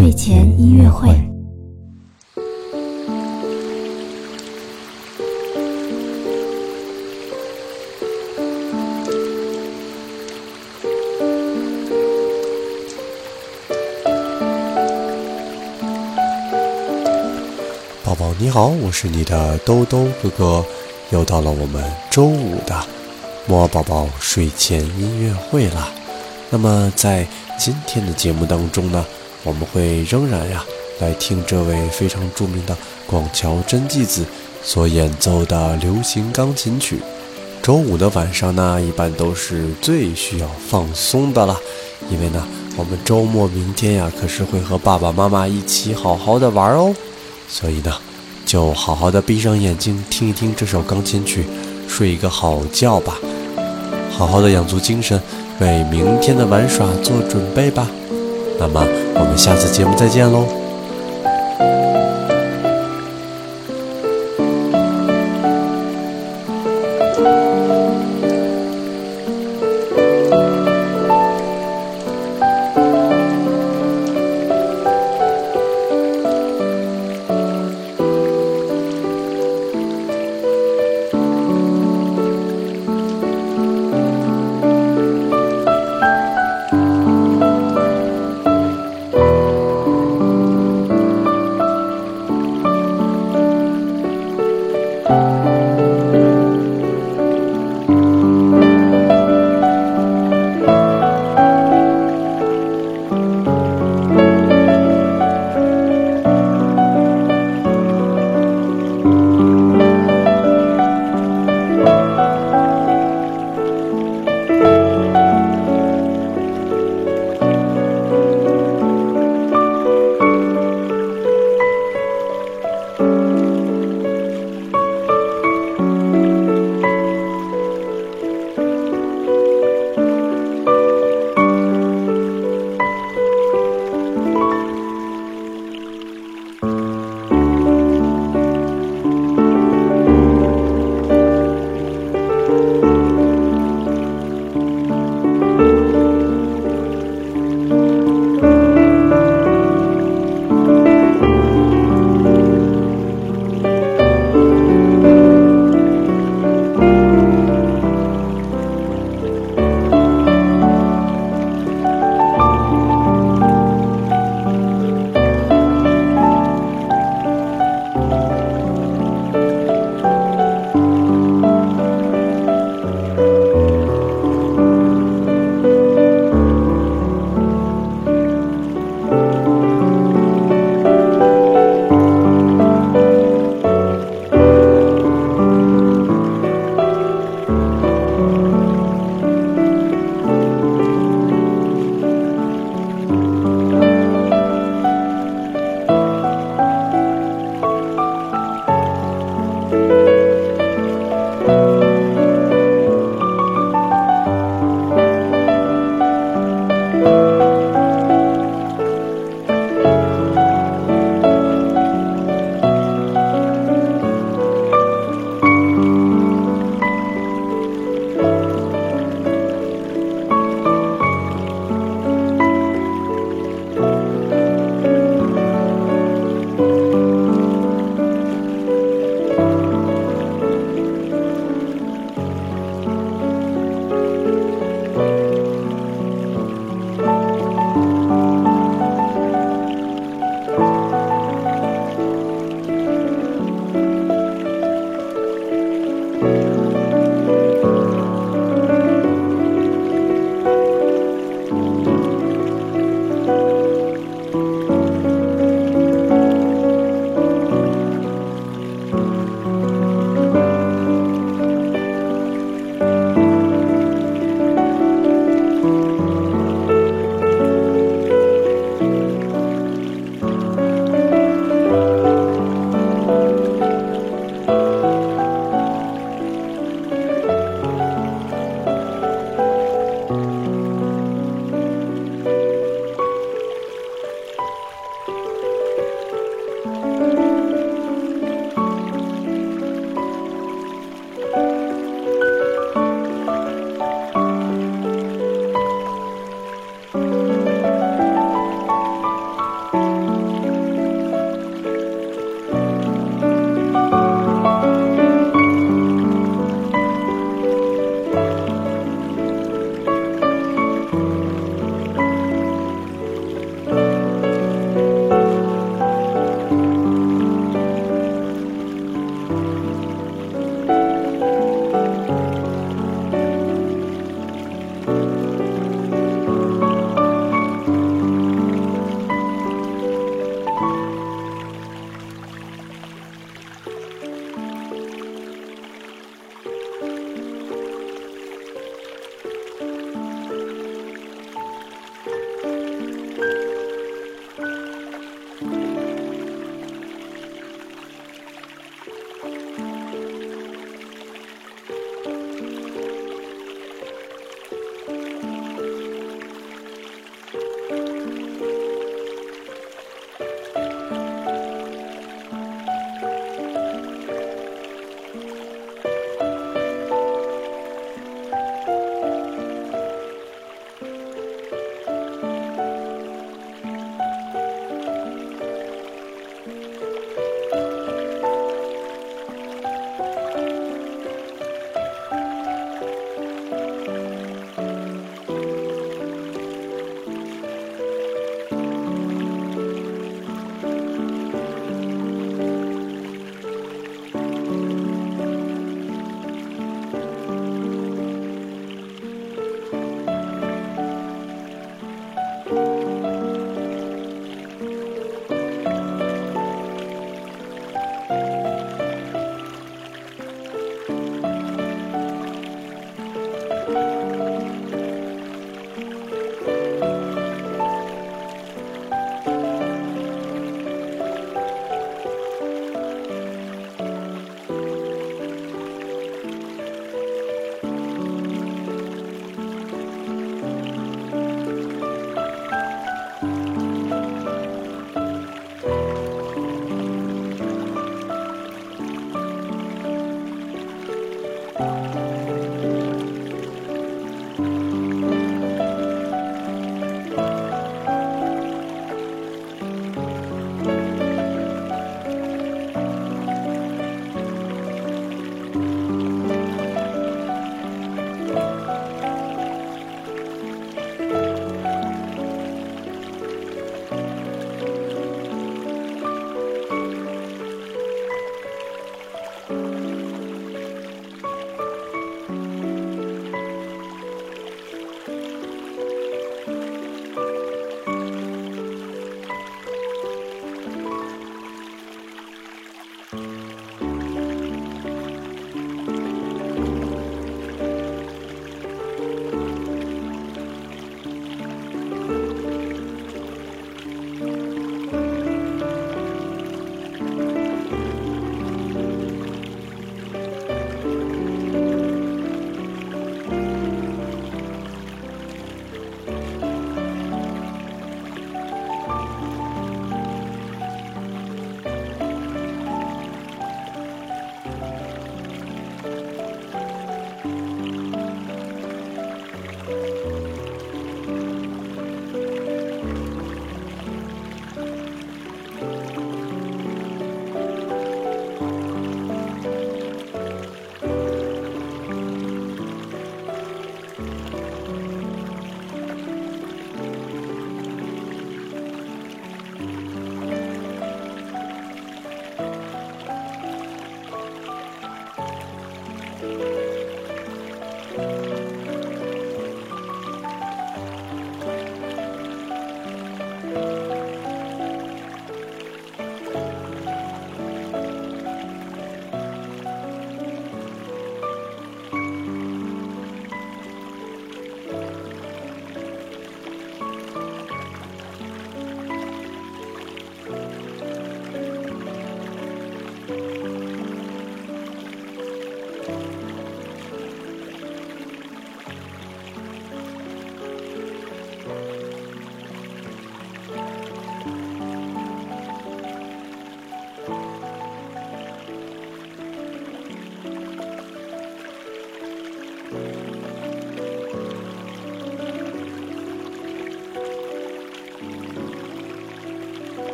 睡前音乐会。宝宝你好，我是你的兜兜哥哥，又到了我们周五的摸宝宝睡前音乐会了。那么在今天的节目当中呢，我们会仍然呀来听这位非常著名的广桥真纪子所演奏的流行钢琴曲。周五的晚上呢，一般都是最需要放松的了，因为呢，我们周末明天呀可是会和爸爸妈妈一起好好的玩哦。所以呢，就好好的闭上眼睛听一听这首钢琴曲，睡一个好觉吧，好好的养足精神，为明天的玩耍做准备吧。那么我们下次节目再见喽。